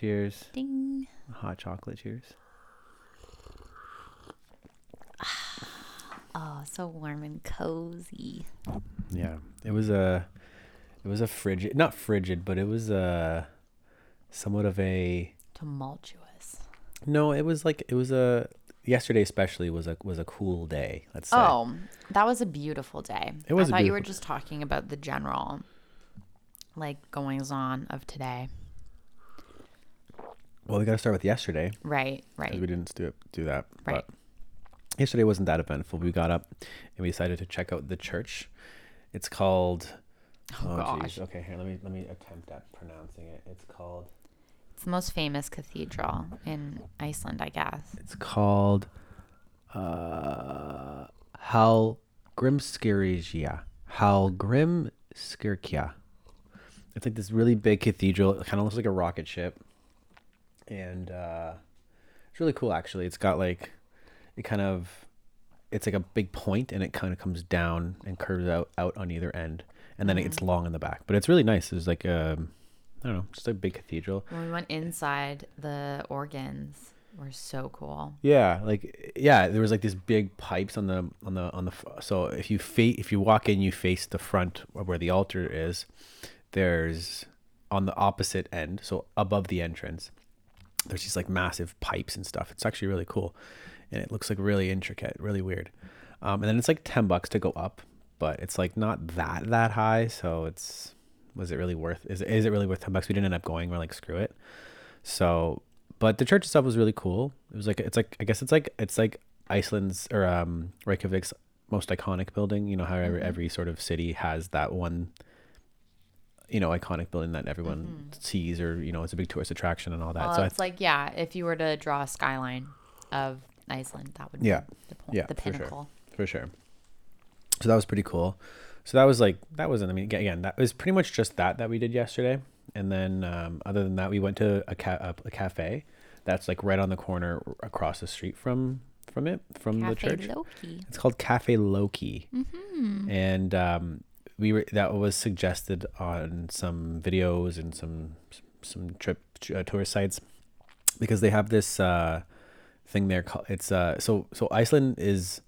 Cheers. Ding. Hot chocolate. Cheers. Oh, so warm and cozy. Yeah, it was a, it was a frigid, not frigid, but it was a, somewhat of a. Tumultuous. No, it was like it was a. Yesterday especially was a was a cool day. Let's say. Oh, that was a beautiful day. It was I thought you were just talking about the general, like goings on of today. Well, we got to start with yesterday. Right, Right. We didn't do do that. Right. But yesterday wasn't that eventful. We got up and we decided to check out the church. It's called. Oh, jeez. gosh. Okay, here let me let me attempt at pronouncing it. It's called. It's the most famous cathedral in Iceland, I guess. It's called. Uh, Hallgrimskirkja. Hallgrimskirkja. It's like this really big cathedral. It kind of looks like a rocket ship, and uh, it's really cool. Actually, it's got like, it kind of, it's like a big point, and it kind of comes down and curves out out on either end, and then it's long in the back. But it's really nice. It's like um, I don't know, just a big cathedral. When we went inside, the organs were so cool. Yeah, like yeah, there was like these big pipes on the on the on the so if you fa- if you walk in, you face the front where the altar is. There's on the opposite end, so above the entrance. There's these like massive pipes and stuff. It's actually really cool, and it looks like really intricate, really weird. Um, and then it's like ten bucks to go up, but it's like not that that high. So it's was it really worth? Is it, is it really worth ten bucks? We didn't end up going. We're like screw it. So, but the church itself was really cool. It was like it's like I guess it's like it's like Iceland's or um Reykjavik's most iconic building. You know how every, every sort of city has that one you know iconic building that everyone sees or you know it's a big tourist attraction and all that. Well, so it's like yeah, if you were to draw a skyline of Iceland, that would Yeah. be the point, Yeah, the for sure. pinnacle. for sure. So that was pretty cool. So that was like that wasn't. I mean, again, that was pretty much just that that we did yesterday. And then um, other than that, we went to a, ca- a, a cafe that's like right on the corner across the street from from it from the church. Loki. It's called Cafe Loki, Mm-hmm. and um, we were that was suggested on some videos and some some trip uh, tour sites because they have this uh, thing there. Called, it's uh, so so Iceland is.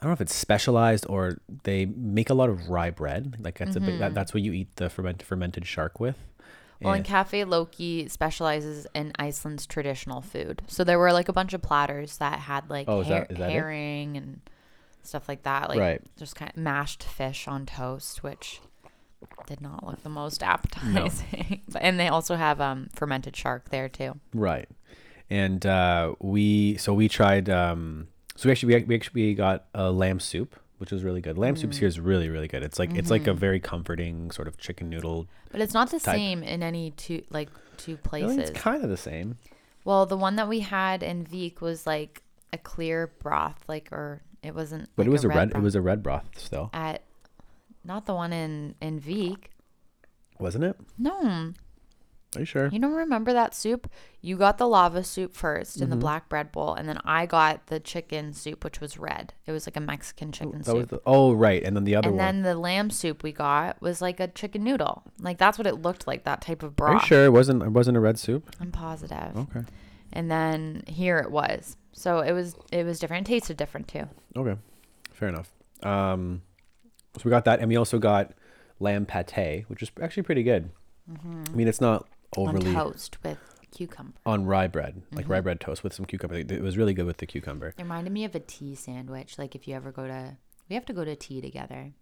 I don't know if it's specialized or they make a lot of rye bread. Like that's a big, that, that's what you eat the fermented fermented shark with. Mm-hmm. Well, and Cafe Loki specializes in Iceland's traditional food. So there were like a bunch of platters that had like Oh, is her- that- is that it? herring and stuff like that. Like Right. just kind of mashed fish on toast, which did not look the most appetizing. But and they also have um fermented shark there too. Right. And uh, we so we tried um so we actually we, we actually got a lamb soup, which was really good. Lamb Mm. soup here is really really good. It's like it's like a very comforting sort of chicken noodle. But it's not the Type. same in any two like two places. it's kind of the same. well, the one that we had in Vik was like a clear broth, like or it wasn't. But like it was a red, it broth. was a red broth still. at not the one in in Vik. Wasn't it? No, Are you sure? you don't remember that soup? You got the lava soup 1st Mm-hmm. in the black bread bowl, and then I got the chicken soup, which was red. It was like a Mexican chicken That soup. the, oh right, and then the other and one. then the lamb soup we got was like a chicken noodle. Like that's what it looked like, that type of broth. Are you sure it wasn't it wasn't a red soup? I'm positive. Okay. And then here it was. So it was it was different. It tasted different too. Okay. Fair enough. Um, so we got that, and we also got lamb pate, which is actually pretty good. I mean, it's not overly On toast with cucumber. on rye bread, like Mm-hmm. rye bread toast with some cucumber. It was really good with the cucumber. It reminded me of a tea sandwich. Like if you ever go to we have to go to tea together.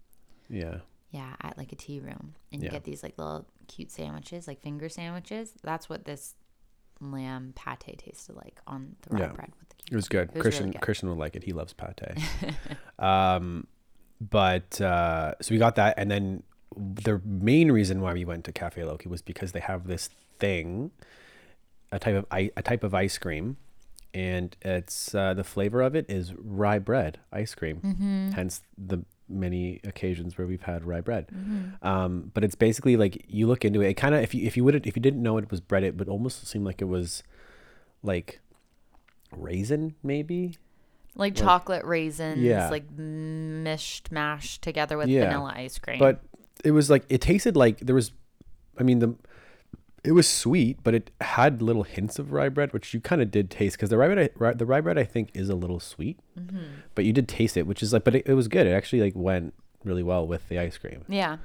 Yeah. Yeah, at like a tea room. And you Yeah. get these like little cute sandwiches, like finger sandwiches. That's what this lamb pate tasted like on the rye Yeah. bread with the It was good. It was Christian really good. Christian would like it. He loves pate. um, but uh, so we got that, and then the main reason why we went to Cafe Loki was because they have this thing, a type of i- a type of ice cream, and it's uh, the flavor of it is rye bread ice cream. Mm-hmm. Hence the many occasions where we've had rye bread. Mm-hmm. Um, but it's basically like you look into it. It kind of if you if you would if you didn't know it was bread, it would almost seem like it was like raisin maybe Like chocolate raisins, Yeah. like mished mashed together with Yeah. vanilla ice cream. but it was like it tasted like there was i mean the it was sweet, but it had little hints of rye bread, which you kind of did taste because the rye bread, I- the rye bread, I think, is a little sweet, but you did taste it, which is like, but it, it was good. It actually like went really well with the ice cream, Yeah.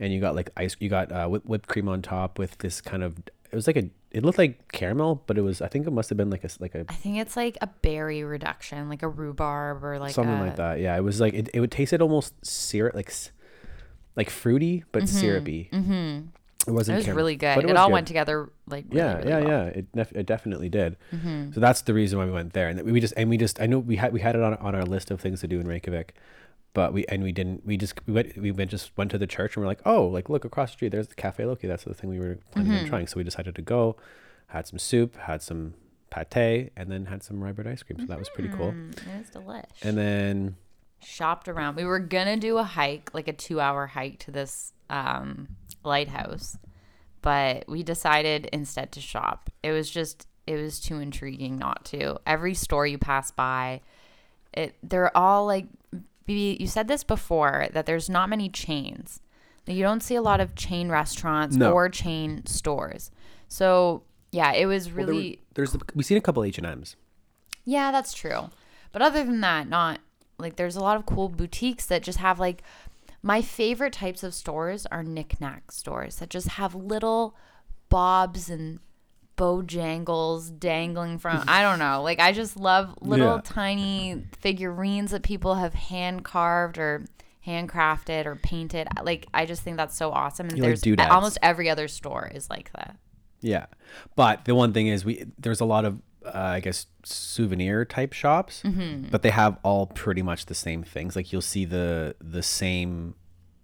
and you got like ice, you got uh, whip, whipped cream on top with this kind of, it was like a, it looked like caramel, but it was, I think it must have been like a, like a I think it's like a berry reduction, like a rhubarb or like something a, like that. Yeah, it was like it, it would taste it almost syrup, like s- like fruity but syrupy. Mm-hmm. It wasn't. It was caramel, really good. It, was all good. went together like really, yeah really yeah well. yeah it, def- it definitely did Mm-hmm. so that's the reason why we went there and we just and we just i know we had we had it on, on our list of things to do in reykjavik but we and we didn't we just we went we went just went to the church and we're like oh like look across the street there's the cafe loki that's the thing we were planning Mm-hmm. on trying so we decided to go had some soup had some pate and then had some rye bread ice cream so that was pretty cool Mm, it was delish. and then shopped around. We were gonna do a hike, like a two-hour hike to this um, lighthouse, but we decided instead to shop. It was just, it was too intriguing not to. Every store you pass by, it they're all like. You said this before that there's not many chains. You don't see a lot of chain restaurants No. or chain stores. So yeah, it was well, there really. were- there's we've seen a couple h&ms Yeah, that's true. But other than that, not like there's a lot of cool boutiques that just have like my favorite types of stores are knickknack stores that just have little bobs and bojangles dangling from I don't know. Like I just love little Yeah. tiny figurines that people have hand carved or handcrafted or painted. Like I just think that's so awesome. And You there's doodads. almost every other store is like that. Yeah, but the one thing is we there's a lot of uh, I guess souvenir type shops, Mm-hmm. but they have all pretty much the same things. Like you'll see the the same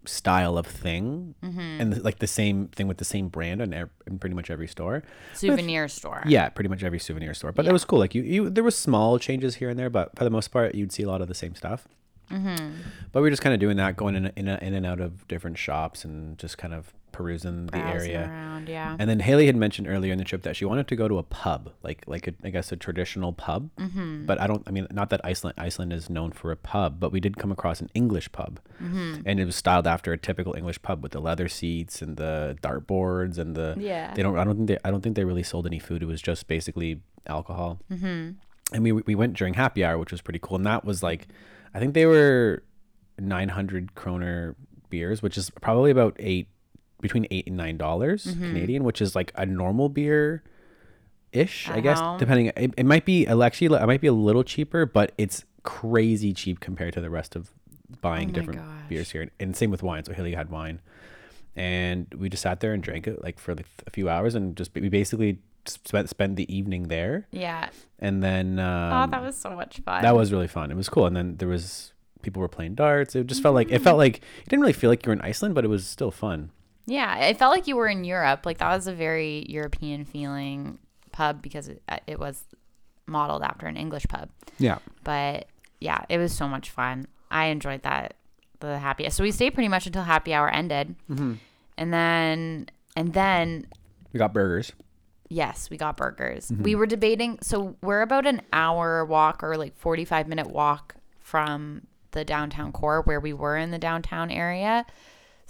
style of thing Mm-hmm. and like the same thing with the same brand in, ev- in pretty much every store. Souvenir store. Yeah, pretty much every souvenir store. But it was cool. Like you, you, there was small changes here and there, but for the most part, you'd see a lot of the same stuff. Mm-hmm. But we are just kind of doing that, going in, in, in and out of different shops and just kind of perusing the area. around, yeah. And then Haley had mentioned earlier in the trip that she wanted to go to a pub, like like a, I guess a traditional pub. Mm-hmm. But I don't. I mean, not that Iceland Iceland is known for a pub, but we did come across an English pub, Mm-hmm. and it was styled after a typical English pub with the leather seats and the dartboards and the. Yeah. They don't. I don't think they. I don't think they really sold any food. It was just basically alcohol. Mm-hmm. And we we went during happy hour, which was pretty cool. And that was like, I think they were, nine hundred kroner beers, which is probably about eight between eight and nine dollars Mm-hmm. Canadian, which is like a normal beer ish, I guess. Depending, it, it might be actually it might be a little cheaper, but it's crazy cheap compared to the rest of buying Oh different gosh. beers here. And same with wine. So Haley had wine, and we just sat there and drank it like for like a few hours, and just we basically spent spent the evening there, Yeah. and then um, oh, that was so much fun. that was really fun. It was cool, and then there was people were playing darts. It just felt like it felt like it didn't really feel like you were in Iceland, but it was still fun. Yeah, it felt like you were in Europe. Like that was a very European feeling pub because it, uh, it was modeled after an English pub. Yeah. But yeah, it was so much fun. I enjoyed that. The happy. So we stayed pretty much until happy hour ended, Mm-hmm. and then and then We got burgers. Yes, we got burgers. Mm-hmm. We were debating. So we're about an hour walk or like 45 minute walk from the downtown core where we were in the downtown area.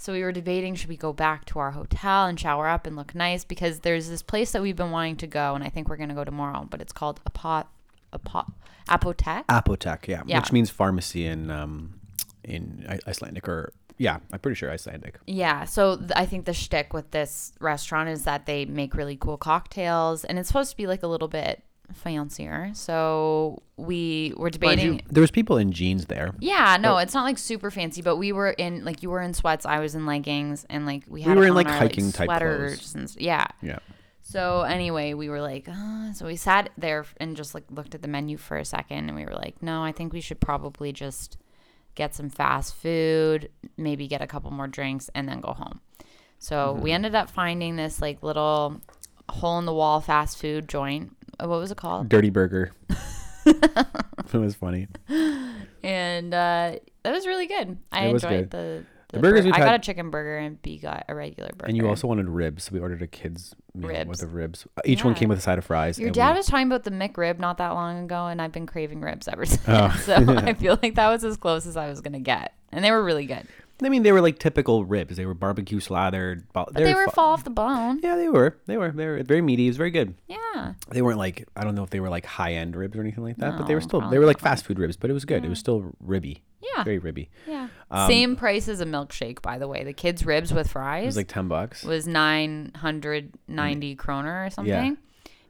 So we were debating should we go back to our hotel and shower up and look nice because there's this place that we've been wanting to go and I think we're going to go tomorrow, but it's called Apot Apot Apotek. Apotek, yeah, Yeah. which means pharmacy in um in Icelandic or yeah, I'm pretty sure Icelandic. Yeah, so th- I think the shtick with this restaurant is that they make really cool cocktails, and it's supposed to be like a little bit fancier. So we were debating. you, there was people in jeans there. Yeah, no, Oh. it's not like super fancy, but we were in like you were in sweats, I was in leggings, and like we had were in, like, our, hiking type sweaters clothes. and yeah. Yeah. So anyway, we were like, uh, so we sat there and just like looked at the menu for a second, and we were like, no, I think we should probably just get some fast food, maybe get a couple more drinks, and then go home. So Mm-hmm. we ended up finding this like little hole in the wall fast food joint. Uh, What was it called? Dirty burger. it was funny. and uh, that was really good. I It was enjoyed good. the, The burgers bur- we've I got had- a chicken burger and B got a regular burger. And you also wanted ribs, so we ordered a kids meal Ribs. with the ribs. Each one Yeah. came with a side of fries. Your and dad we- was talking about the McRib not that long ago, and I've been craving ribs ever since. Oh. so I feel like that was as close as I was gonna get, and they were really good. I mean, they were like typical ribs. They were barbecue slathered. But But they were fall off the bone. Yeah, they were. They were. They were very meaty. It was very good. Yeah. They weren't like I don't know if they were like high end ribs or anything like that, but they were still they were like fast food ribs, but it was good. It was still ribby. Yeah. Very ribby. Yeah. Um, Same price as a milkshake, by the way. The kids' ribs with fries It was like ten bucks. was 990 kroner or something. Yeah.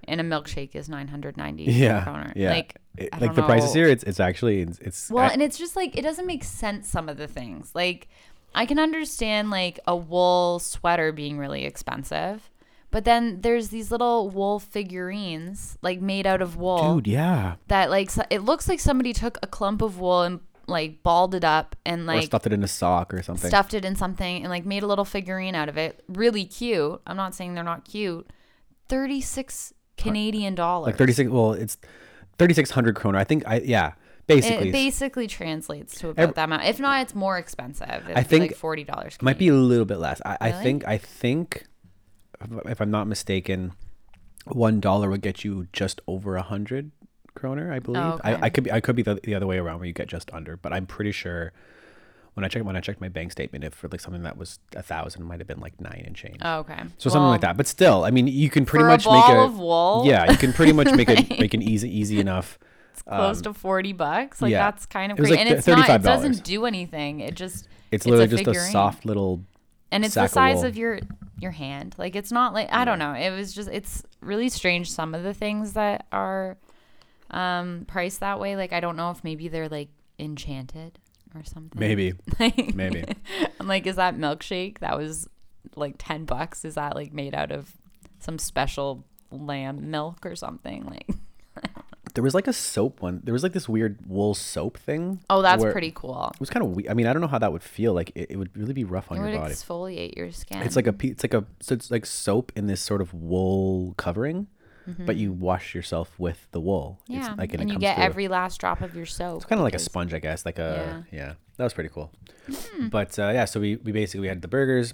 And a milkshake is 990 Yeah, kroner. yeah. Like, It- like the prices here, it's it's actually it's, it's Well, I- and it's just like it doesn't make sense some of the things. Like I can understand like a wool sweater being really expensive, but then there's these little wool figurines like made out of wool dude, yeah. that like so- it looks like somebody took a clump of wool and like balled it up and or like stuffed it in a sock or something. stuffed it in something and like made a little figurine out of it. Really cute. I'm not saying they're not cute. 36 Canadian dollars. like thirty six. Well, it's thirty six hundred kroner. I think I yeah. Basically, It basically translates to about that amount. If not, it's more expensive. It'd I think like forty dollars. It might be a little bit less. I, I think I think if I'm not mistaken, one dollar would get you just over a hundred kroner. I believe. Oh, okay. I, I could be I could be the, the other way around where you get just under, but I'm pretty sure when I checked when I checked my bank statement, if for like something that was a thousand, might have been like nine and change. Oh, okay. so something like that. But still, I mean, you can pretty much a ball make a of wool. yeah, you can pretty much make it make an easy easy enough. close to forty bucks. Like Um, yeah. that's kind of great. like and it's not. It $35. doesn't do anything. It just. It's a literally just a figurine. soft little. and it's the size wool. of your your hand. Like it's not like I don't know. It was just it's really strange. Some of the things that are um priced that way. Like I don't know if maybe they're like enchanted or something. Maybe Like- Maybe. I'm like, is that milkshake that was like ten bucks? Is that like made out of some special lamb milk or something? Like, there was like a soap one. There was like this weird wool soap thing. oh, that's pretty cool. It was kind of weird. I mean, I don't know how that would feel. Like it, it would really be rough on It your would body. exfoliate your skin. It's like a it's like a so it's like soap in this sort of wool covering, but you wash yourself with the wool. Mm-hmm. yeah, It's like and it you get through. every last drop of your soap. It's kind of like a sponge, I guess. Like a yeah. that was pretty cool. Hmm. But uh, yeah, so we we basically had the burgers,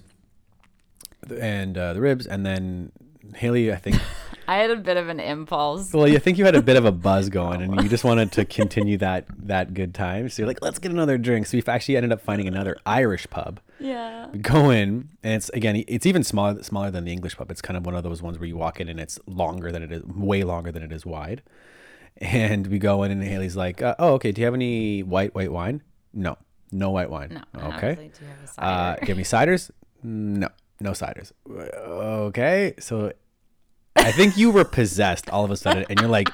and uh, the ribs, and then Haley, I think. I had a bit of an impulse. well, you think you had a bit of a buzz going, and you just wanted to continue that that good time. So you're like, let's get another drink. So we actually ended up finding another Irish pub. Yeah. We go in, and it's again, it's even smaller smaller than the English pub. It's kind of one of those ones where you walk in and it's longer than it is, way longer than it is wide. And we go in, and Haley's like, uh, "Oh, okay. Do you have any white white wine? No, no white wine. No. and I was okay. like, do you have a Uh, cider? you have any ciders? No, no ciders. Okay, so I think you were possessed all of a sudden, and you're like,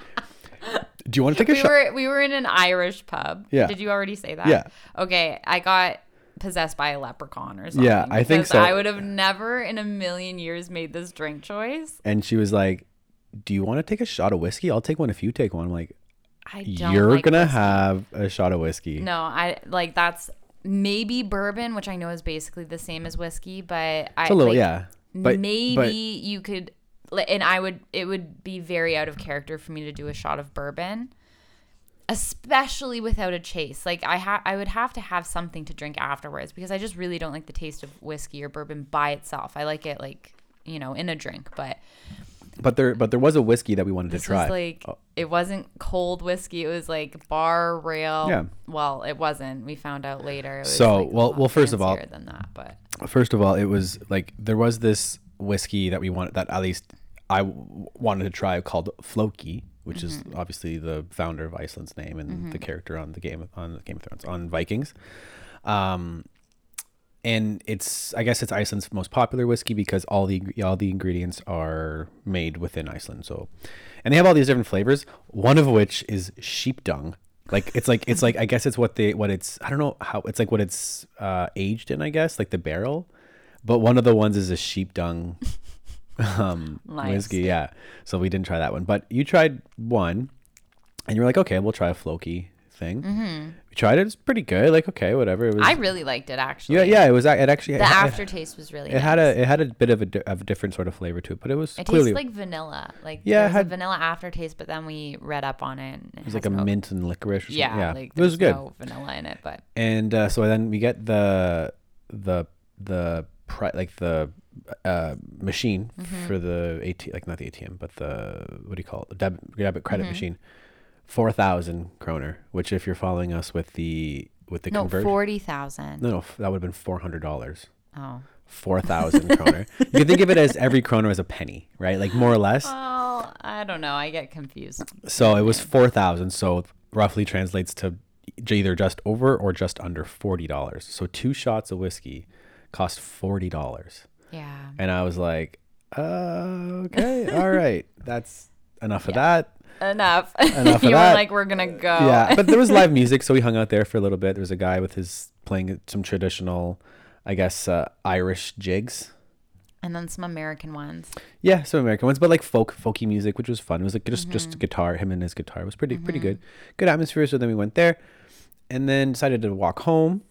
"Do you want to take a we shot?" were we were in an Irish pub. Yeah. Did you already say that? Yeah. Okay, I got possessed by a leprechaun or something. Yeah, I think so. I would have never in a million years made this drink choice. And she was like, "Do you want to take a shot of whiskey? I'll take one if you take one." I'm like, I don't. "You're like gonna whiskey. have a shot of whiskey." No, I like that's maybe bourbon, which I know is basically the same as whiskey, but I it's a little like, yeah. But maybe but you could and I would it would be very out of character for me to do a shot of bourbon especially without a chase. Like I ha- I would have to have something to drink afterwards because I just really don't like the taste of whiskey or bourbon by itself. I like it like you know in a drink but but there but there was a whiskey that we wanted to try. was like Oh, it wasn't cold whiskey. It was like bar rail. Yeah. well it wasn't. We found out later it was So, like well- well, first of all- than that but First of all, it was like there was this whiskey that we wanted that at least I w- wanted to try called Floki, which is Mm-hmm. obviously the founder of Iceland's name and the character on the game on Game of Thrones on Vikings. Um, and it's I guess it's Iceland's most popular whiskey because all the all the ingredients are made within Iceland. So, and they have all these different flavors. One of which is sheep dung. Like it's like it's like I guess it's what they what it's I don't know how it's like what it's uh, aged in I guess like the barrel, but one of the ones is a sheep dung um, Nice. whiskey. Yeah, so we didn't try that one, but you tried one, and you were like, okay, we'll try a floki thing. Mm-hmm. We tried it. It's pretty good. Like okay, whatever. It was. I really liked it actually yeah, yeah. It was. It actually. the it, aftertaste was really it had a it had a bit of a, di- of a different sort of flavor to it, but it was It clearly tastes like vanilla. Like Yeah, it had- a vanilla aftertaste, but then we read up on it. And it, it was like a mint and licorice. Or something. Yeah, yeah. like it was good. No vanilla in it, but And uh, so then we get the the the pri- like the uh, machine Mm-hmm. for the AT like not the ATM but the what do you call it the debit debit Mm-hmm. credit machine, four thousand kroner. Which if you're following us with the with the No, conversion. forty thousand. no, no, that would have been four hundred dollars. Oh. Four thousand kroner. You can think of it as every kroner as a penny, right? Like more or less. Well, I don't know. I get confused. So it was four thousand. So roughly translates to either just over or just under forty dollars. So two shots of whiskey cost forty dollars, Yeah. and I was like, uh, okay, all right, that's enough of that. Enough. Enough of you were that. like, we're gonna go. Yeah, but there was live music, so we hung out there for a little bit. There was a guy with his playing some traditional, I guess, uh, Irish jigs. and then some American ones. Yeah, some American ones, but like folk, folky music, which was fun. It was like just Mm-hmm. just guitar, him and his guitar it was pretty pretty good, good atmosphere. So then we went there, and then decided to walk home,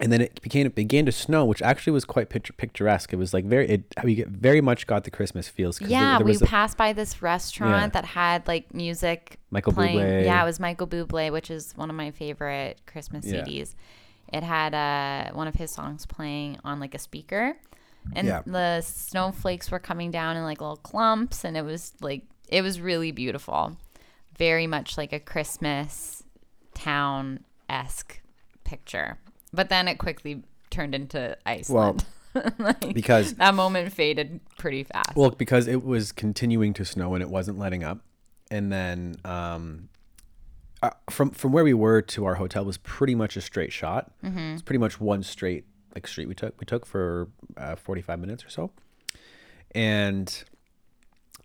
and then it became it began to snow, which actually was quite picture, picturesque. It was like very it we get very much got the Christmas feels. Yeah, there we was a- passed by this restaurant Yeah. that had like music Michael playing. Bublé. Yeah, it was Michael Bublé, which is one of my favorite Christmas Yeah. CDs. It had uh, one of his songs playing on like a speaker, and Yeah. the snowflakes were coming down in like little clumps, and it was like it was really beautiful, very much like a Christmas town esque picture. But then it quickly turned into Iceland. Like, because that moment faded pretty fast. Well, because it was continuing to snow and it wasn't letting up, and then um, uh, from from where we were to our hotel was pretty much a straight shot. Mm-hmm. It's pretty much one straight like street we took. We took for uh, forty five minutes or so, and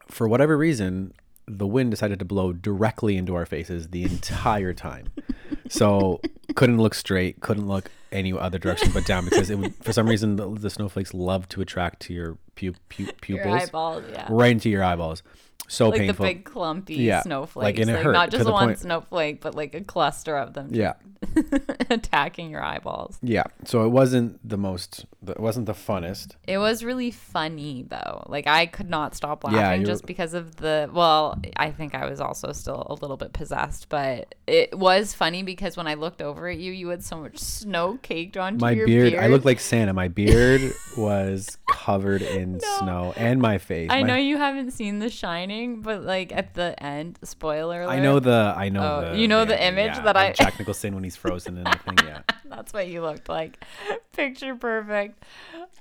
for whatever reason, the wind decided to blow directly into our faces the entire time. so couldn't look straight, couldn't look any other direction but down because it would, for some reason the, the snowflakes love to attract to your pu- pu- Your pupils eyeballs, yeah. right into your eyeballs. So like painful. the big clumpy Yeah, like, snowflakes. and it Like, hurt not just one point- snowflake, but like a cluster of them yeah, attacking your eyeballs. yeah. So it wasn't the most. It wasn't the funnest. It was really funny though. Like I could not stop laughing you just because of the well, I think I was also still a little bit possessed, but it was funny because when I looked over at you, you had so much snow caked onto My your beard, beard. I looked like Santa. My beard was covered in snow, and my face. I My- know you haven't seen The Shining, but like at the end, spoiler alert. I know the. I know Oh, the. you know the image yeah, that I- Jack Nicholson when he's frozen and everything. Yeah. That's what you looked like. Picture perfect.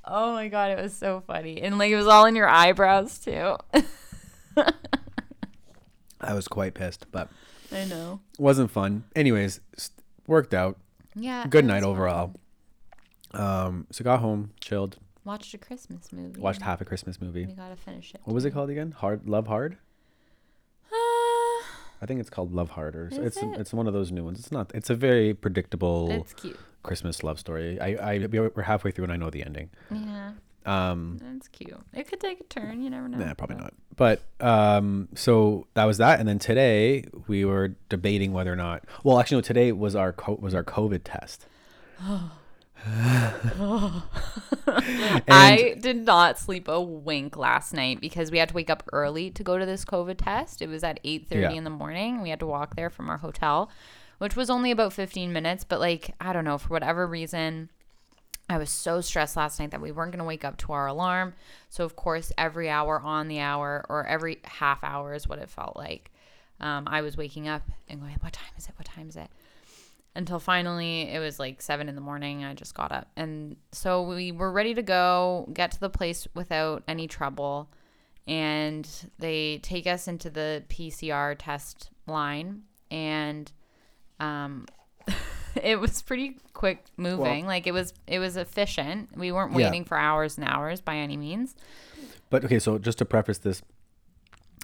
Oh my god, it was so funny. And like it was all in your eyebrows too. I was quite pissed, but I know. wasn't fun. Anyways, worked out. Yeah. Good night overall. Um, so got home, chilled, fun. Watched a Christmas movie. watched half a Christmas movie. We gotta finish it. What was it called again? Hard Love Hard. Uh, I think it's called Love Hard, or it's it? it's one of those new ones. It's not. It's a very predictable it's cute. Christmas love story. I I we're halfway through and I know the ending. Yeah, Um, it's cute. It could take a turn. You never know. nah, probably not. But um, so that was that, and then today we were debating whether or not. Well, actually, no. Today was our co- was our COVID test. I did not sleep a wink last night because we had to wake up early to go to this COVID test. It was at 8:30 Yeah. in the morning. We had to walk there from our hotel, which was only about 15 minutes, but like I don't know, for whatever reason, I was so stressed last night that we weren't going to wake up to our alarm. So of course, every hour on the hour or every half hour is what it felt like. Um, I was waking up and going, "What time is it? What time is it?" Until finally it was like seven in the morning. I just got up. And so we were ready to go, get to the place without any trouble. And they take us into the PCR test line. And um, it was pretty quick moving. like it was, it was efficient. We weren't Yeah. waiting for hours and hours by any means. But okay, so just to preface this,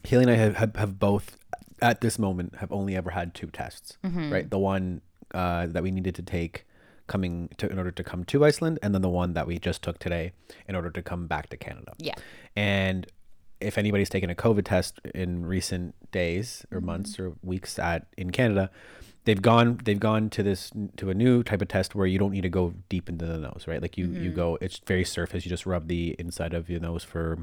Haley and I have, have, have both at this moment have only ever had two tests, Mm-hmm. right? The one uh, that we needed to take coming to in order to come to Iceland, and then the one that we just took today in order to come back to Canada. Yeah. And if anybody's taken a COVID test in recent days Mm-hmm. or months or weeks at in Canada, they've gone they've gone to this to a new type of test where you don't need to go deep into the nose, right? Like you Mm-hmm. you go it's very surface. You just rub the inside of your nose for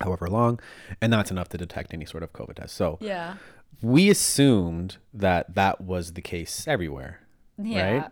however long, and that's enough to detect any sort of COVID test. So Yeah. We assumed that that was the case everywhere, Yeah. right?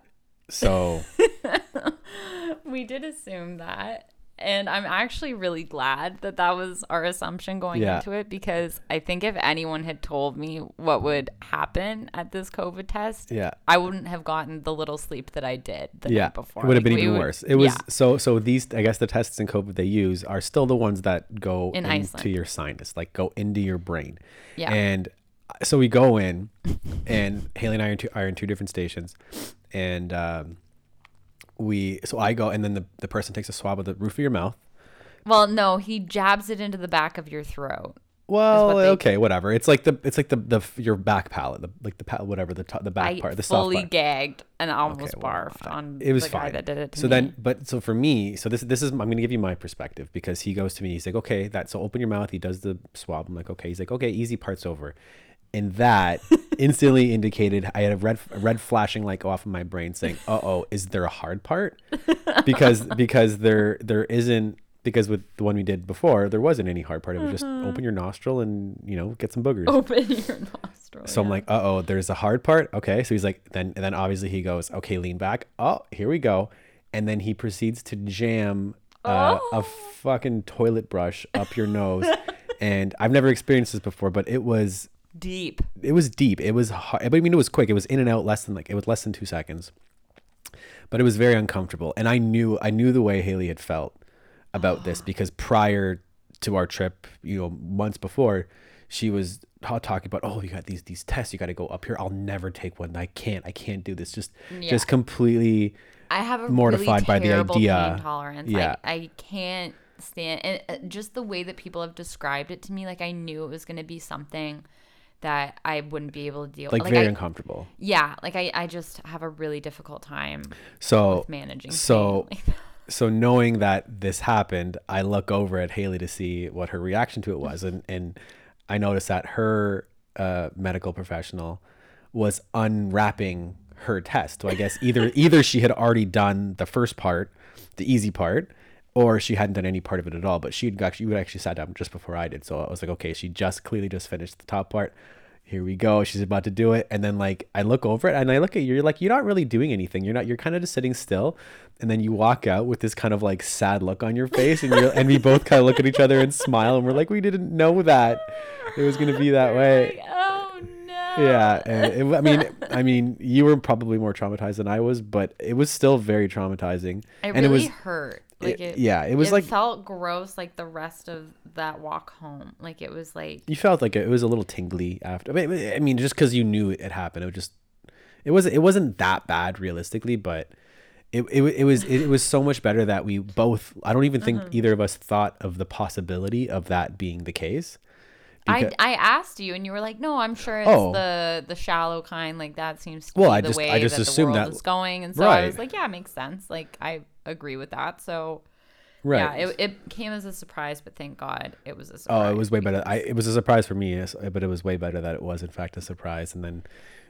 So we did assume that And I'm actually really glad that that was our assumption going Yeah. into it because I think if anyone had told me what would happen at this COVID test, Yeah. I wouldn't have gotten the little sleep that I did the yeah, night before. it would have Like, been even would- worse. It was yeah. so so these I guess the tests in COVID they use are still the ones that go In into Iceland. your sinus, like go into your brain. Yeah. And so we go in, and Haley and I are in two, are in two different stations, and um, we so I go and then the the person takes a swab of the roof of your mouth. Well, no, he jabs it into the back of your throat. Well, what okay, whatever. It's like the it's like the the your back palate, the like the palate, whatever the top, the back I part, the soft fully part. gagged and almost well, barfed on it was the guy fine. that did it to so me. then, but so for me, so this this is I'm gonna give you my perspective because he goes to me, he's like, okay, that so open your mouth. He does the swab. I'm like, okay. He's like, okay, easy part's over, and that instantly indicated I had a red a red flashing like off of my brain saying, uh oh, is there a hard part? Because because there there isn't because with the one we did before there wasn't any hard part. It was just open your nostril and you know get some boogers. open your nostril. So I'm like, uh oh, there's a hard part. Okay. So he's like, then and then obviously he goes, okay, lean back. Oh, here we go. And then he proceeds to jam uh, Oh. a fucking toilet brush up your nose. and I've never experienced this before, but it was deep. it was deep. It was hard. But I mean, it was quick. It was in and out less than like it was less than two seconds. But it was very uncomfortable, and I knew I knew the way Haley had felt about this because prior to our trip, you know, months before, she was talking about, oh, you got these these tests, you got to go up here. I'll never take one. I can't. I can't do this. Just just completely. I have a mortified really by the idea. tolerance. Yeah. I, I can't stand and uh, just the way that people have described it to me. Like I knew it was going to be something that I wouldn't be able to deal. Like, very I, uncomfortable. yeah, like I, I just have a really difficult time So with managing. so. Like, so knowing that this happened, I look over at Haley to see what her reaction to it was, and and I noticed that her uh, medical professional was unwrapping her test. So I guess either either she had already done the first part, the easy part, or she hadn't done any part of it at all. But she'd actually you actually sat down just before I did, so I was like, okay, she just clearly just finished the top part. Here we go. She's about to do it, and then like I look over it and I look at you. You're like you're not really doing anything. You're not. You're kind of just sitting still, and then you walk out with this kind of like sad look on your face, and you and we both kind of look at each other and smile, and we're like, we didn't know that it was gonna be that way. like, oh no. Yeah, and it, I mean, I mean, you were probably more traumatized than I was, but it was still very traumatizing. It and really it was, hurt. Like it- it, yeah, it was like- felt gross. Like the rest of that walk home. Like it was like you felt like it was a little tingly after. I mean, I mean just because you knew it happened, it was just, it was, it wasn't that bad realistically, but it, it, it was, it, was so much better that we both. I don't even think Mm-hmm. either of us thought of the possibility of that being the case. I, Because- I asked you and you were like, no, I'm sure it's Oh. the the shallow kind. Like that seems to Well, be I the just- way I just that assumed the world that- is going. And so I was like, yeah, it makes sense. Like I agree with that. So Right. yeah, it, it came as a surprise, but thank God it was a Oh, surprise. it was way better. I it was a surprise for me, but it was way better that it was in fact a surprise. And then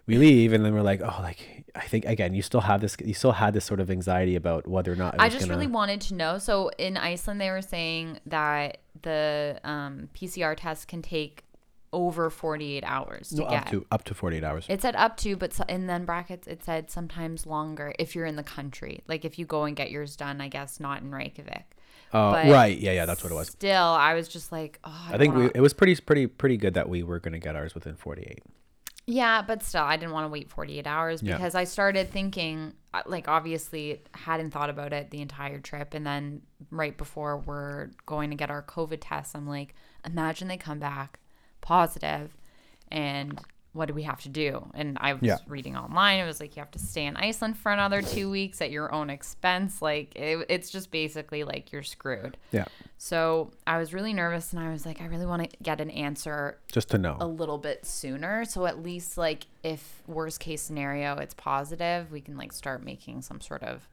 we leave, and then we're like, oh, like I think again, you still have this, you still had this sort of anxiety about whether or not it I just gonna. really wanted to know. So in Iceland, they were saying that the um, PCR test can take over 48 hours to no, get. up to up to forty eight hours. It said up to, but so, and then brackets it said sometimes longer if you're in the country. Like if you go and get yours done, I guess not in Reykjavik. Uh, but right. Yeah. Yeah. That's what it was. Still, I was just like, oh, I, I think we, wanna... it was pretty pretty pretty good that we were gonna get ours within forty eight. yeah, but still, I didn't want to wait 48 hours Yeah. because I started thinking, uh, like, obviously, hadn't thought about it the entire trip, and then right before we're going to get our COVID tests, I'm like, imagine they come back positive, and what do we have to do? And I was Yeah. reading online. It was like you have to stay in Iceland for another two weeks at your own expense. Like it, it's just basically like you're screwed. Yeah. So I was really nervous, and I was like, I really want to get an answer Just to know. a little bit sooner. So at least like if worst case scenario it's positive, we can like start making some sort of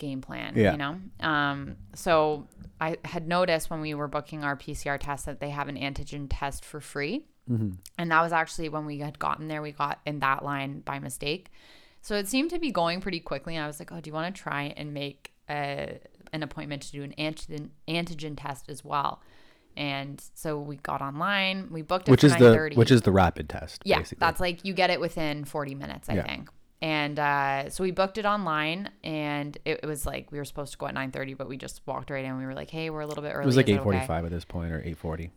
game plan, Yeah. you know? Um so I had noticed when we were booking our PCR test that they have an antigen test for free. And that was actually when we had gotten there, we got in that line by mistake. So it seemed to be going pretty quickly. And I was like, oh, do you want to try and make a, an appointment to do an antigen, antigen test as well? And so we got online, we booked it which for is the 9:30. which is the rapid test. Yeah, basically. that's like you get it within 40 minutes, I Yeah. think. And uh, so we booked it online, and it, it was like we were supposed to go at nine thirty, but we just walked right in. We were like, "Hey, we're a little bit early." It was like Is eight okay?" forty-five at this point, or eight forty.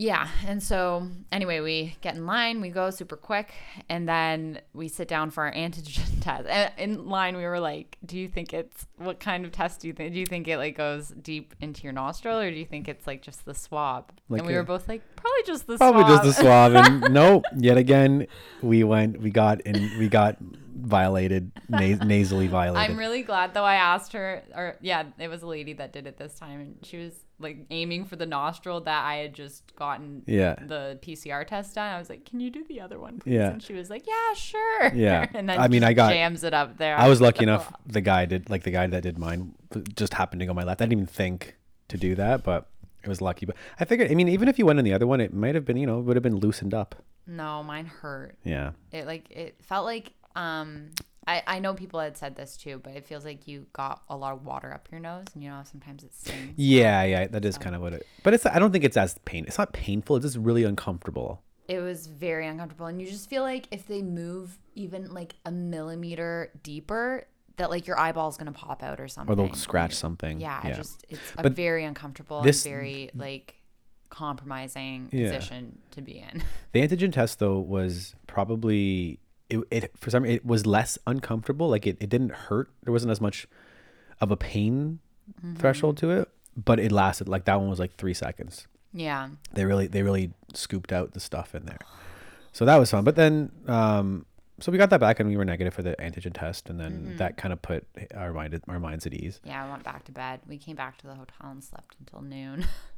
Yeah. And so, anyway, we get in line, we go super quick, and then we sit down for our antigen test. And in line, we were like, Do you think it's what kind of test do you think? Do you think it like goes deep into your nostril, or do you think it's like just the swab? Like and we a- were both like, Probably just the swab Probably swab. just the swab, and nope. Yet again, we went, we got, and we got violated, nas- nasally violated. I'm really glad though I asked her or yeah, it was a lady that did it this time and she was like aiming for the nostril that I had just gotten Yeah. the PCR test done. I was like, "Can you do the other one, please?" Yeah. And she was like, "Yeah, sure." Yeah. and then I mean, I got- jams it up there. I was lucky enough. The guy did, like the guy that did mine, just happened to go my left. I didn't even think to do that, but it was lucky. But I figured, I mean, even if you went on the other one, it might have been, you know, it would have been loosened up. No, mine hurt. Yeah. It like it felt like um I, I know people had said this too, but it feels like you got a lot of water up your nose, and you know sometimes it stings. Yeah, yeah, that is kind of what it. But it's. I don't think it's as pain. It's not painful. It's just really uncomfortable. it was very uncomfortable and you just feel like if they move even like a millimeter deeper that like your eyeball's gonna pop out or something Or they'll scratch something. yeah, Yeah. just it's a But very uncomfortable this- and very like compromising Yeah. position to be in The antigen test though was probably it, it for some it was less uncomfortable. Like it, it didn't hurt. There wasn't as much of a pain threshold to it, but it lasted like that one was like three seconds. yeah They really they really scooped out the stuff in there. So that was fun. But then um so we got that back and we were negative for the antigen test and then that kind of put our mind our minds at ease. yeah i went back to bed we came back to the hotel and slept until noon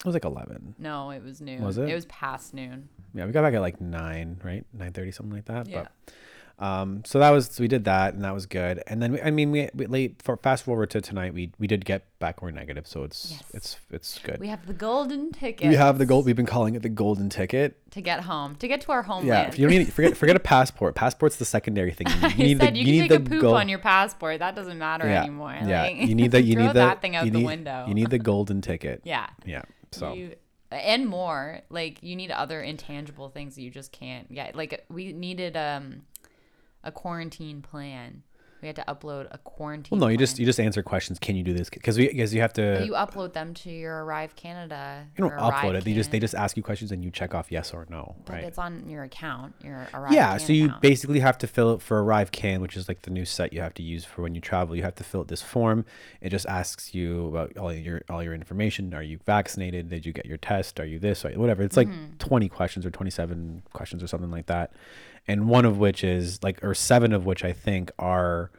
It was like 11. no it was noon Was it? it was past noon Yeah, we got back at like 9, right? 9:30 something like that. yeah But Um, so that was so we did that and that was good. And then we, I mean we, we late for fast forward to tonight we we did get back we're negative, so it's Yes. it's it's good. we have the golden ticket We have the gold. We've been calling it the golden ticket. to get home to get to our home. Yeah, if you don't need forget forget a passport. Passport's the secondary thing. You need said the you, you can need take a the poop gold. on your passport. That doesn't matter yeah, anymore. yeah. Like, You need the you need the that thing out you the need, window. You need the golden ticket. yeah. Yeah. So You, and more like you need other intangible things that you just can't get. Like we needed um a quarantine plan. We had to upload a quarantine. well, no, you plan. just you just answer questions. Can you do this? Because we because you have to. you upload them to your Arrive Canada. You don't upload it. They just they just ask you questions and you check off yes or no, But right? it's on your account. Your Arrive. Yeah, Can so you account. basically have to fill it for ArriveCAN, which is like the new site you have to use for when you travel. You have to fill out this form. It just asks you about all your all your information. Are you vaccinated? Did you get your test? Are you this? Or whatever. It's like Mm-hmm. 20 questions or 27 questions or something like that. And one of which is like or seven of which I think are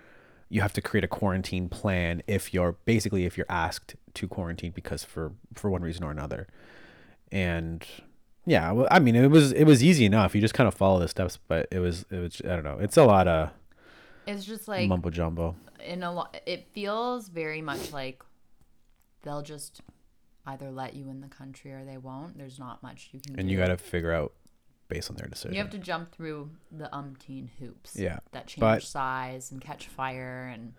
you have to create a quarantine plan if you're basically if you're asked to quarantine because for for one reason or another. And yeah, well, I mean, it was it was easy enough. You just kind of follow the steps, but it was it was I don't know. It's a lot of It's just like mumbo jumbo. in a lot it feels very much like they'll just either let you in the country or they won't there's not much you can And do you got to figure out based on their decision. you have to jump through the umpteen hoops Yeah, that change but- size and catch fire and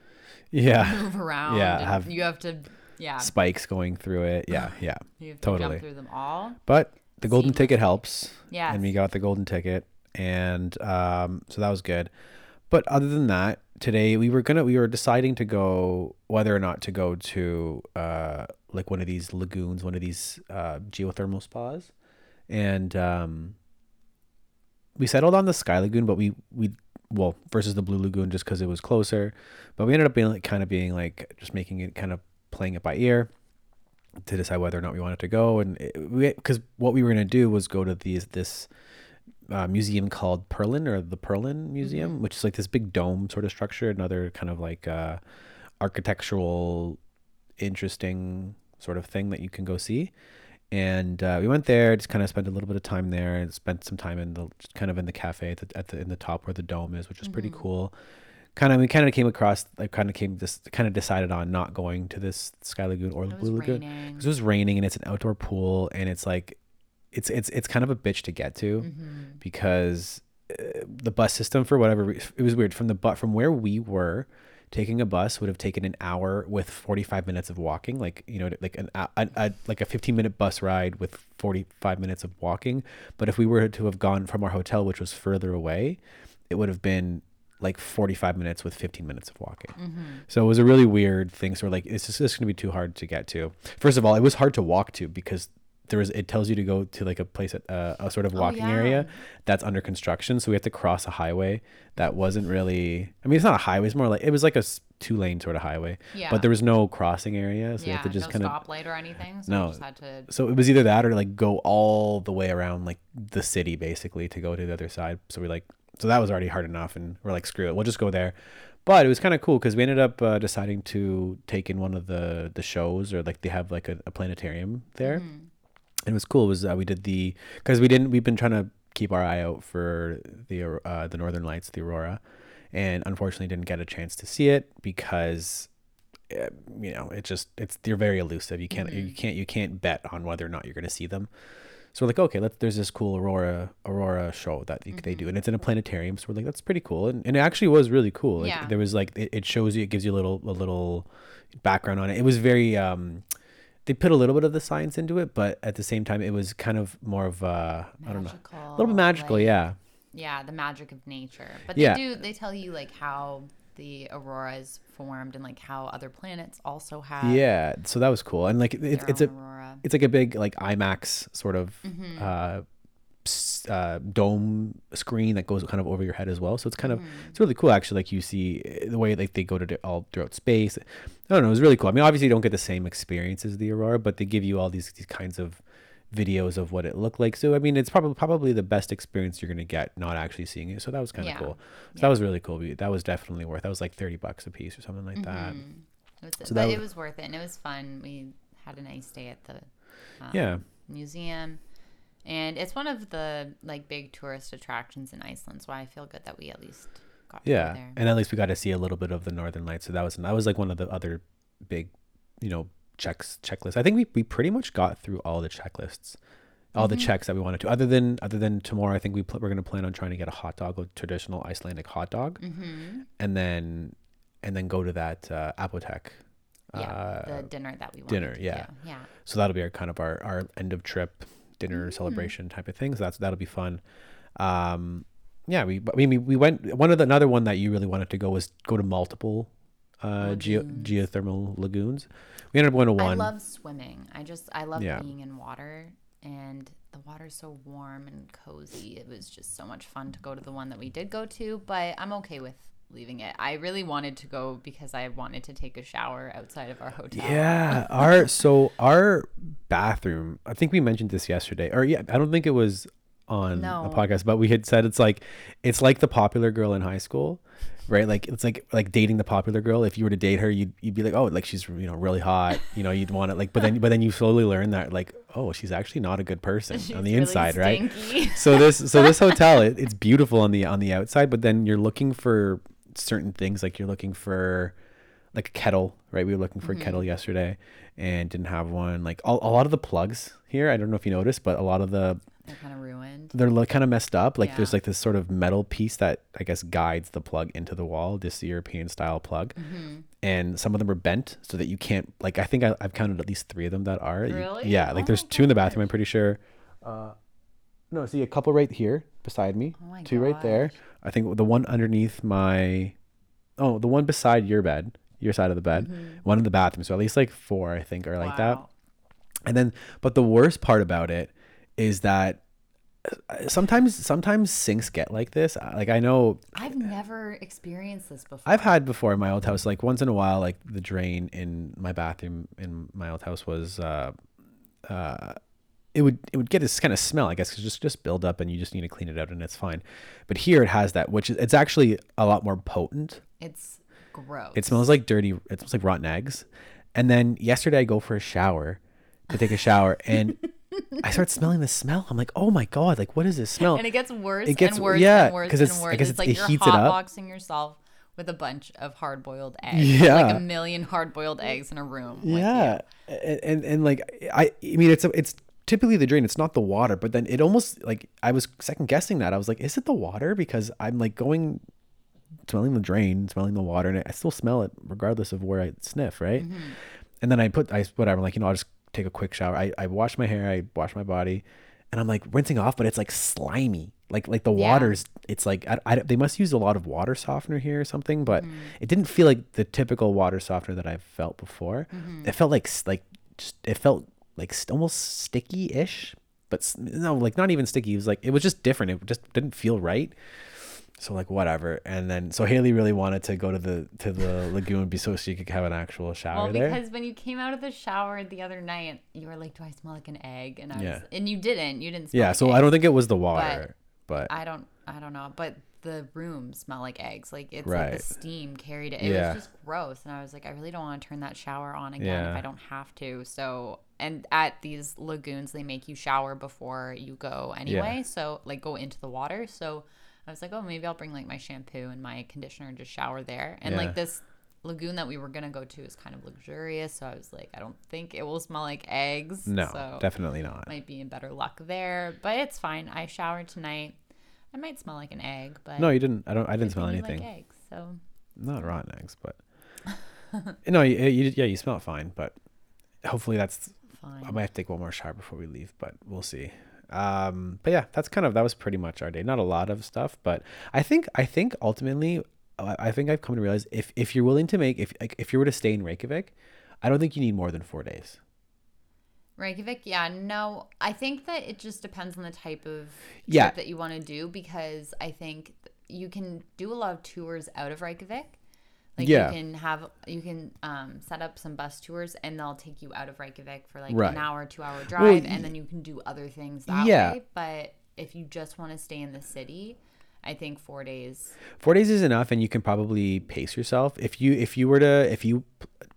yeah, move around Yeah, have- you have to yeah spikes going through it. Yeah, yeah. you have to totally. jump through them all But the golden ticket helps. Yeah. And we got the golden ticket, and um, so that was good. But other than that, today we were gonna we were deciding to go whether or not to go to uh like one of these lagoons, one of these uh geothermal spas, and um we settled on the Sky Lagoon, but we we well versus the Blue Lagoon just because it was closer, but we ended up being like kind of being like just making it kind of playing it by ear to decide whether or not we wanted to go. And because what we were going to do was go to these this uh, museum called Perlan or the Perlan Museum, which is like this big dome sort of structure, another kind of like uh, architectural, interesting sort of thing that you can go see. And uh, we went there, just kind of spent a little bit of time there, and spent some time in the kind of in the cafe at the, at the in the top where the dome is, which is pretty cool. Kind of, we kind of came across, like, kind of came this, kind of decided on not going to this Sky Lagoon or the Blue Lagoon because it was raining and it's an outdoor pool and it's like it's it's it's kind of a bitch to get to Mm-hmm. because uh, the bus system for whatever it was weird from the but from where we were taking a bus would have taken an hour with 45 minutes of walking like you know like an a, a, like a 15 minute bus ride with 45 minutes of walking but if we were to have gone from our hotel which was further away it would have been like 45 minutes with 15 minutes of walking. Mm-hmm. So it was a really weird thing. So we're like, it's just, it's going to be too hard to get to. First of all, it was hard to walk to because there was, it tells you to go to like a place, at, uh, a sort of walking Oh, yeah. area that's under construction. So we had to cross a highway that wasn't really, I mean, it's not a highway. It's more like, it was like a two lane sort of highway, Yeah. but there was no crossing area. So we yeah, had to just no kind of, stoplight or anything. So No. Just had to. so it was either that or like go all the way around like the city basically to go to the other side. So we like so that was already hard enough, and we're like screw it, we'll just go there. But it was kind of cool because we ended up uh, deciding to take in one of the the shows or like they have like a, a planetarium there. Mm-hmm. And it was cool was uh, we did the because we didn't we've been trying to keep our eye out for the uh, the Northern Lights, the aurora, and unfortunately didn't get a chance to see it because uh, you know it just it's they're very elusive. You can't you can't you can't bet on whether or not you're going to see them. So we're like okay let's there's this cool aurora aurora show that they, they do and it's in a planetarium so we're like that's pretty cool and, and it actually was really cool. Like, Yeah. there was like it, it shows you it gives you a little a little background on it. It was very um they put a little bit of the science into it but at the same time it was kind of more of uh i don't know a little bit magical like- yeah Yeah, the magic of nature. But Yeah. they do they tell you like how the aurora is formed and like how other planets also have yeah so that was cool and like it, it's a aurora. it's like a big like IMAX sort of Mm-hmm. uh, uh, dome screen that goes kind of over your head as well. So it's kind of Mm-hmm. it's really cool actually. Like you see uh, the way like they go to all throughout space. I don't know. It was really cool. I mean, obviously you don't get the same experience as the aurora, but they give you all these these kinds of videos of what it looked like. So I mean, it's probably probably the best experience you're gonna get not actually seeing it. So that was kind of Yeah. cool. So that was really cool. That was definitely worth. That was like thirty bucks a piece or something like that. It was, So but that it was worth it and it was fun. We had a nice day at the um, Yeah. museum. And it's one of the like big tourist attractions in Iceland, so I feel good that we at least got to Yeah, there. and at least we got to see a little bit of the Northern Lights. So that was that was like one of the other big, you know, checks checklists. I think we, we pretty much got through all the checklists, all Mm-hmm. the checks that we wanted to. Other than other than tomorrow, I think we pl- we're gonna plan on trying to get a hot dog, a traditional Icelandic hot dog, Mm-hmm. and then and then go to that uh, Apotek. Yeah, Uh, the dinner that we wanted dinner, to yeah. Yeah. so that'll be our kind of our, our end of trip dinner Mm. celebration type of thing. So that's that'll be fun. Um, yeah, we I mean we, we went one of the another one that you really wanted to go was go to multiple uh geo, geothermal lagoons. We ended up going to one. I love swimming. I just I love Yeah. being in water and the water's so warm and cozy. It was just so much fun to go to the one that we did go to, but I'm okay with leaving it. I really wanted to go because I wanted to take a shower outside of our hotel. yeah, our so our bathroom. I think we mentioned this yesterday, or yeah, I don't think it was on No. a podcast, but we had said it's like it's like the popular girl in high school, right? Like it's like like dating the popular girl. If you were to date her, you'd you'd be like, oh, like she's you know really hot, you know, you'd want it. Like, but then but then you slowly learn that like, oh, she's actually not a good person She's on the really inside, right? so this so this hotel it, it's beautiful on the on the outside but then you're looking for certain things like you're looking for like a kettle right? We were looking for a kettle yesterday and didn't have one. Like a, a lot of the plugs here i don't know if you noticed but a lot of the They're kind of ruined. they're like kind of messed up. Like there's like this sort of metal piece that i guess guides the plug into the wall this european style plug. Mm-hmm. and some of them are bent so that you can't like i think I, i've counted at least three of them that are. You- Really? yeah like Oh there's my two in the bathroom i'm pretty sure. Uh no see a couple right here beside me Oh my two right there i think the one underneath my oh the one beside your bed your side of the bed one in the bathroom so at least like four i think are like that Mm-hmm. And then, but the worst part about it is that uh, sometimes, sometimes sinks get like this. Like I know I've never experienced this before. I've had before in my old house. Like once in a while, like the drain in my bathroom in my old house was, uh, uh, it would it would get this kind of smell. I guess 'cause just just build up and you just need to clean it out and it's fine. But here it has that, which is it's actually a lot more potent. It's gross. It smells like dirty. It smells like rotten eggs. And then yesterday I go for a shower to take a shower and I start smelling the smell. I'm like, oh my god, like what is this smell? and it gets worse It gets- and worse yeah, and worse 'cause and it's- I worse. guess It's it's- like it you're heats it up. hotboxing yourself with a bunch of hard boiled eggs. Yeah. Like a million hard boiled eggs in a room. yeah, and, and and like I I mean it's a, it's typically the drain. It's not the water, but then it almost like I was second guessing that. I was like, is it the water? Because I'm like going smelling the drain, smelling the water, and I still smell it regardless of where I sniff, right? And then I put I whatever, like you know, I'll just take a quick shower. I I wash my hair, I wash my body, and I'm like rinsing off, but it's like slimy. Like like the Yeah. water's it's like I, I, they must use a lot of water softener here or something, but Mm-hmm. it didn't feel like the typical water softener that I've felt before. Mm-hmm. It felt like like just it felt like almost sticky ish, but no, like not even sticky. It was like it was just different. It just didn't feel right. So like whatever, and then so Haley really wanted to go to the to the lagoon be so she could have an actual shower Well, there. because when you came out of the shower the other night, you were like, "Do I smell like an egg?" And I was, Yeah. and you didn't. You didn't. Smell Yeah, like so I don't think it was the water, but, I don't. I don't know, but the room smelled like eggs. Like it's like the steam carried it. It Yeah. was just gross, and I was like, I really don't want to turn that shower on again Yeah. if I don't have to. So, and at these lagoons, they make you shower before you go anyway. So, like, go into the water. So, I was like, oh, maybe I'll bring like my shampoo and my conditioner and just shower there. And Yeah. like this lagoon that we were gonna go to is kind of luxurious. So I was like, I don't think it will smell like eggs. no, so definitely not. might be in better luck there, but it's fine. I showered tonight. I might smell like an egg, but No, you didn't. I don't. I didn't smell anything. Like eggs, so Not rotten eggs, but no, you, you, yeah, you smell fine. But hopefully that's. fine. I might have to take one more shower before we leave, but we'll see. Um, but yeah, that's kind of that was pretty much our day. Not a lot of stuff, but I think I think ultimately, I I think I've come to realize if if you're willing to make if like if you were to stay in Reykjavik, I don't think you need more than four days. Reykjavik, yeah, no, I think that it just depends on the type of trip Yeah. that you want to do because I think you can do a lot of tours out of Reykjavik. Like Yeah. you can have you can um, set up some bus tours and they'll take you out of Reykjavik for like Right. an hour, two hour drive, y- and then you can do other things that Yeah. way. But if you just want to stay in the city, I think four days. four days is enough and you can probably pace yourself. If you if you were to if you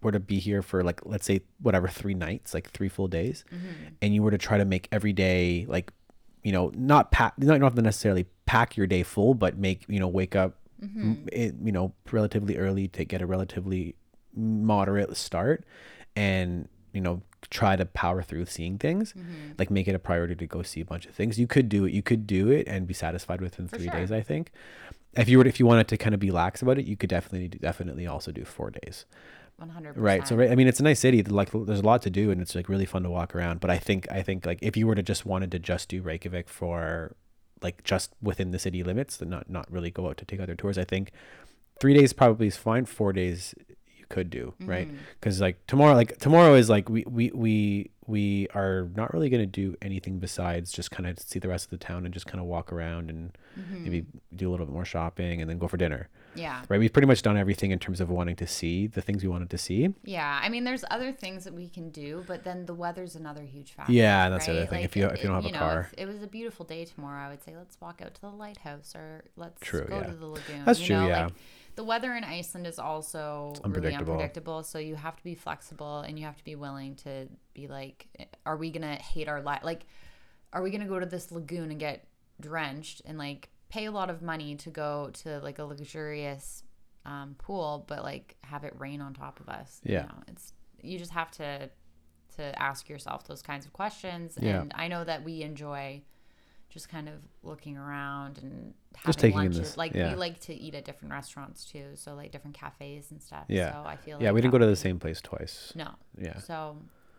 were to be here for like let's say whatever three nights like three full days mm-hmm. and you were to try to make every day like you know not pack you don't have to necessarily pack your day full but make you know wake up m- mm-hmm. it, you know relatively early to get a relatively moderate start and you know try to power through seeing things mm-hmm. like make it a priority to go see a bunch of things. You could do it you could do it and be satisfied within three sure. days i think. If you were if you wanted to kind of be lax about it you could definitely definitely also do four days. One hundred right so right, i mean it's a nice city like there's a lot to do and it's like really fun to walk around but i think i think like if you were to just wanted to just do reykjavik for like just within the city limits and not not really go out to take other tours i think three days probably is fine four days you could do right mm-hmm. because like tomorrow like tomorrow is like we we we we are not really going to do anything besides just kind of see the rest of the town and just kind of walk around and mm-hmm. maybe do a little bit more shopping and then go for dinner Yeah. right we've pretty much done everything in terms of wanting to see the things we wanted to see Yeah, I mean, there's other things that we can do, but then the weather's another huge factor. Yeah, that's the other right? thing. If you- if you don't have a know, car. it was a beautiful day tomorrow, I would say let's walk out to the lighthouse or let's True, go yeah. to the lagoon. That's you true, know? yeah. Like, the weather in Iceland is also really Unpredictable. unpredictable, so you have to be flexible and you have to be willing to be like, are we gonna hate our life? Like, are we gonna go to this lagoon and get drenched and like pay a lot of money to go to like a luxurious um, pool, but like have it rain on top of us? Yeah. you know, it's you just have to to ask yourself those kinds of questions. Yeah. And I know that we enjoy just kind of looking around and having Just taking in lunches. this- like yeah. we like to eat at different restaurants too, so like different cafes and stuff. Yeah. So I feel yeah like we didn't go to the same place twice No. yeah So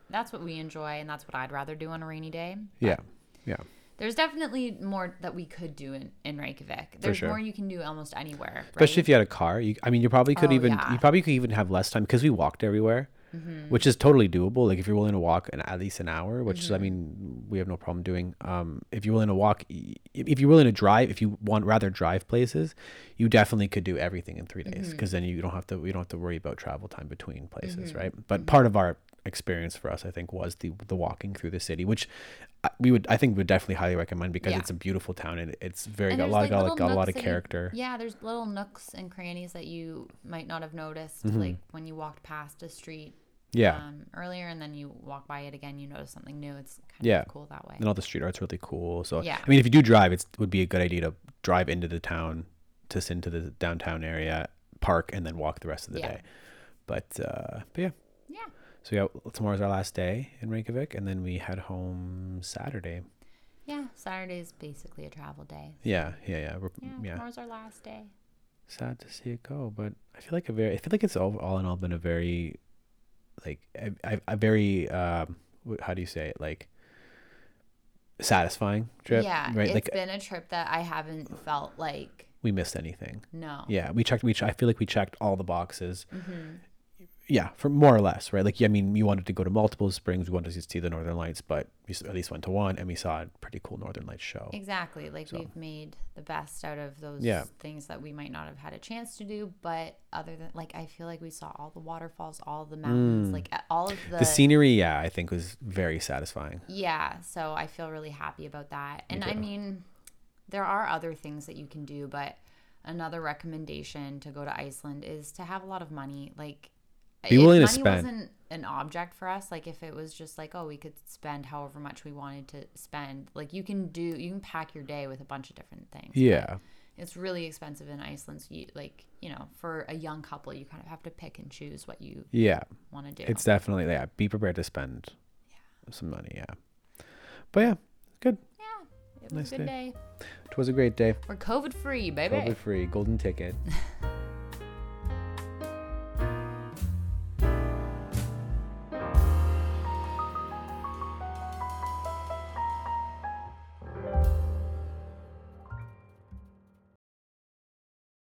that's what we enjoy, and that's what I'd rather do on a rainy day. yeah yeah There's definitely more that we could do in, in Reykjavik. There's sure. more you can do almost anywhere. especially if you had a car you i mean you probably could Oh, even yeah. you probably could even have less time because we walked everywhere Mm-hmm. which is totally doable like if you're willing to walk an, at least an hour which Mm-hmm. i mean we have no problem doing um if you're willing to walk if you're willing to drive if you want rather drive places you definitely could do everything in three days Mm-hmm. because then you don't have to we don't have to worry about travel time between places right but part of our experience for us i think was the the walking through the city which I- we would i think would definitely highly recommend because Yeah. it's a beautiful town and it's very And got a lot, like, got, little got a lot of that you- character yeah, there's little nooks and crannies that you might not have noticed, Mm-hmm. like when you walked past a street yeah um, earlier, and then you walk by it again, you notice something new. It's kind Yeah. of cool that way. and all the street art's really cool. So Yeah. I mean, if you do drive, it would be a good idea to drive into the town, to into the downtown area, park, and then walk the rest of the Yeah. day. But uh, but yeah, Yeah. so yeah, tomorrow's our last day in Reykjavik, and then we head home Saturday. Yeah, saturday is basically a travel day. Yeah, yeah, yeah, we're, Yeah, yeah. tomorrow's our last day. Sad to see it go, but I feel like a very, I feel like it's all, all in all been a very, like a, very, um, how do you say it, like satisfying trip. yeah, right. it's Like been a trip that I haven't felt like we missed anything. no. Yeah, we checked. We ch- I feel like we checked all the boxes. Mm-hmm. Yeah, for more or less, right? Like, yeah, I mean, you wanted to go to multiple springs. We wanted to see the Northern Lights, but we at least went to one, and we saw a pretty cool Northern Lights show. Exactly. Like So- we've made the best out of those Yeah. things that we might not have had a chance to do. But other than like, I feel like we saw all the waterfalls, all the mountains, like all of the, Mm. The scenery, yeah, I think was very satisfying. Yeah. So I feel really happy about that. And I mean, there are other things that you can do, but another recommendation to go to Iceland is to have a lot of money. Like, Be willing to money spend. wasn't an object for us. Like, if it was just like, oh, we could spend however much we wanted to spend, like, you can do, you can pack your day with a bunch of different things. Yeah, it's really expensive in Iceland. So, you, like, you know, for a young couple, you kind of have to pick and choose what you yeah. want to do. It's definitely yeah. Be prepared to spend some money. Yeah, but yeah, good. yeah, it was nice a good day. day. It was a great day. We're COVID free, baby. COVID free, golden ticket.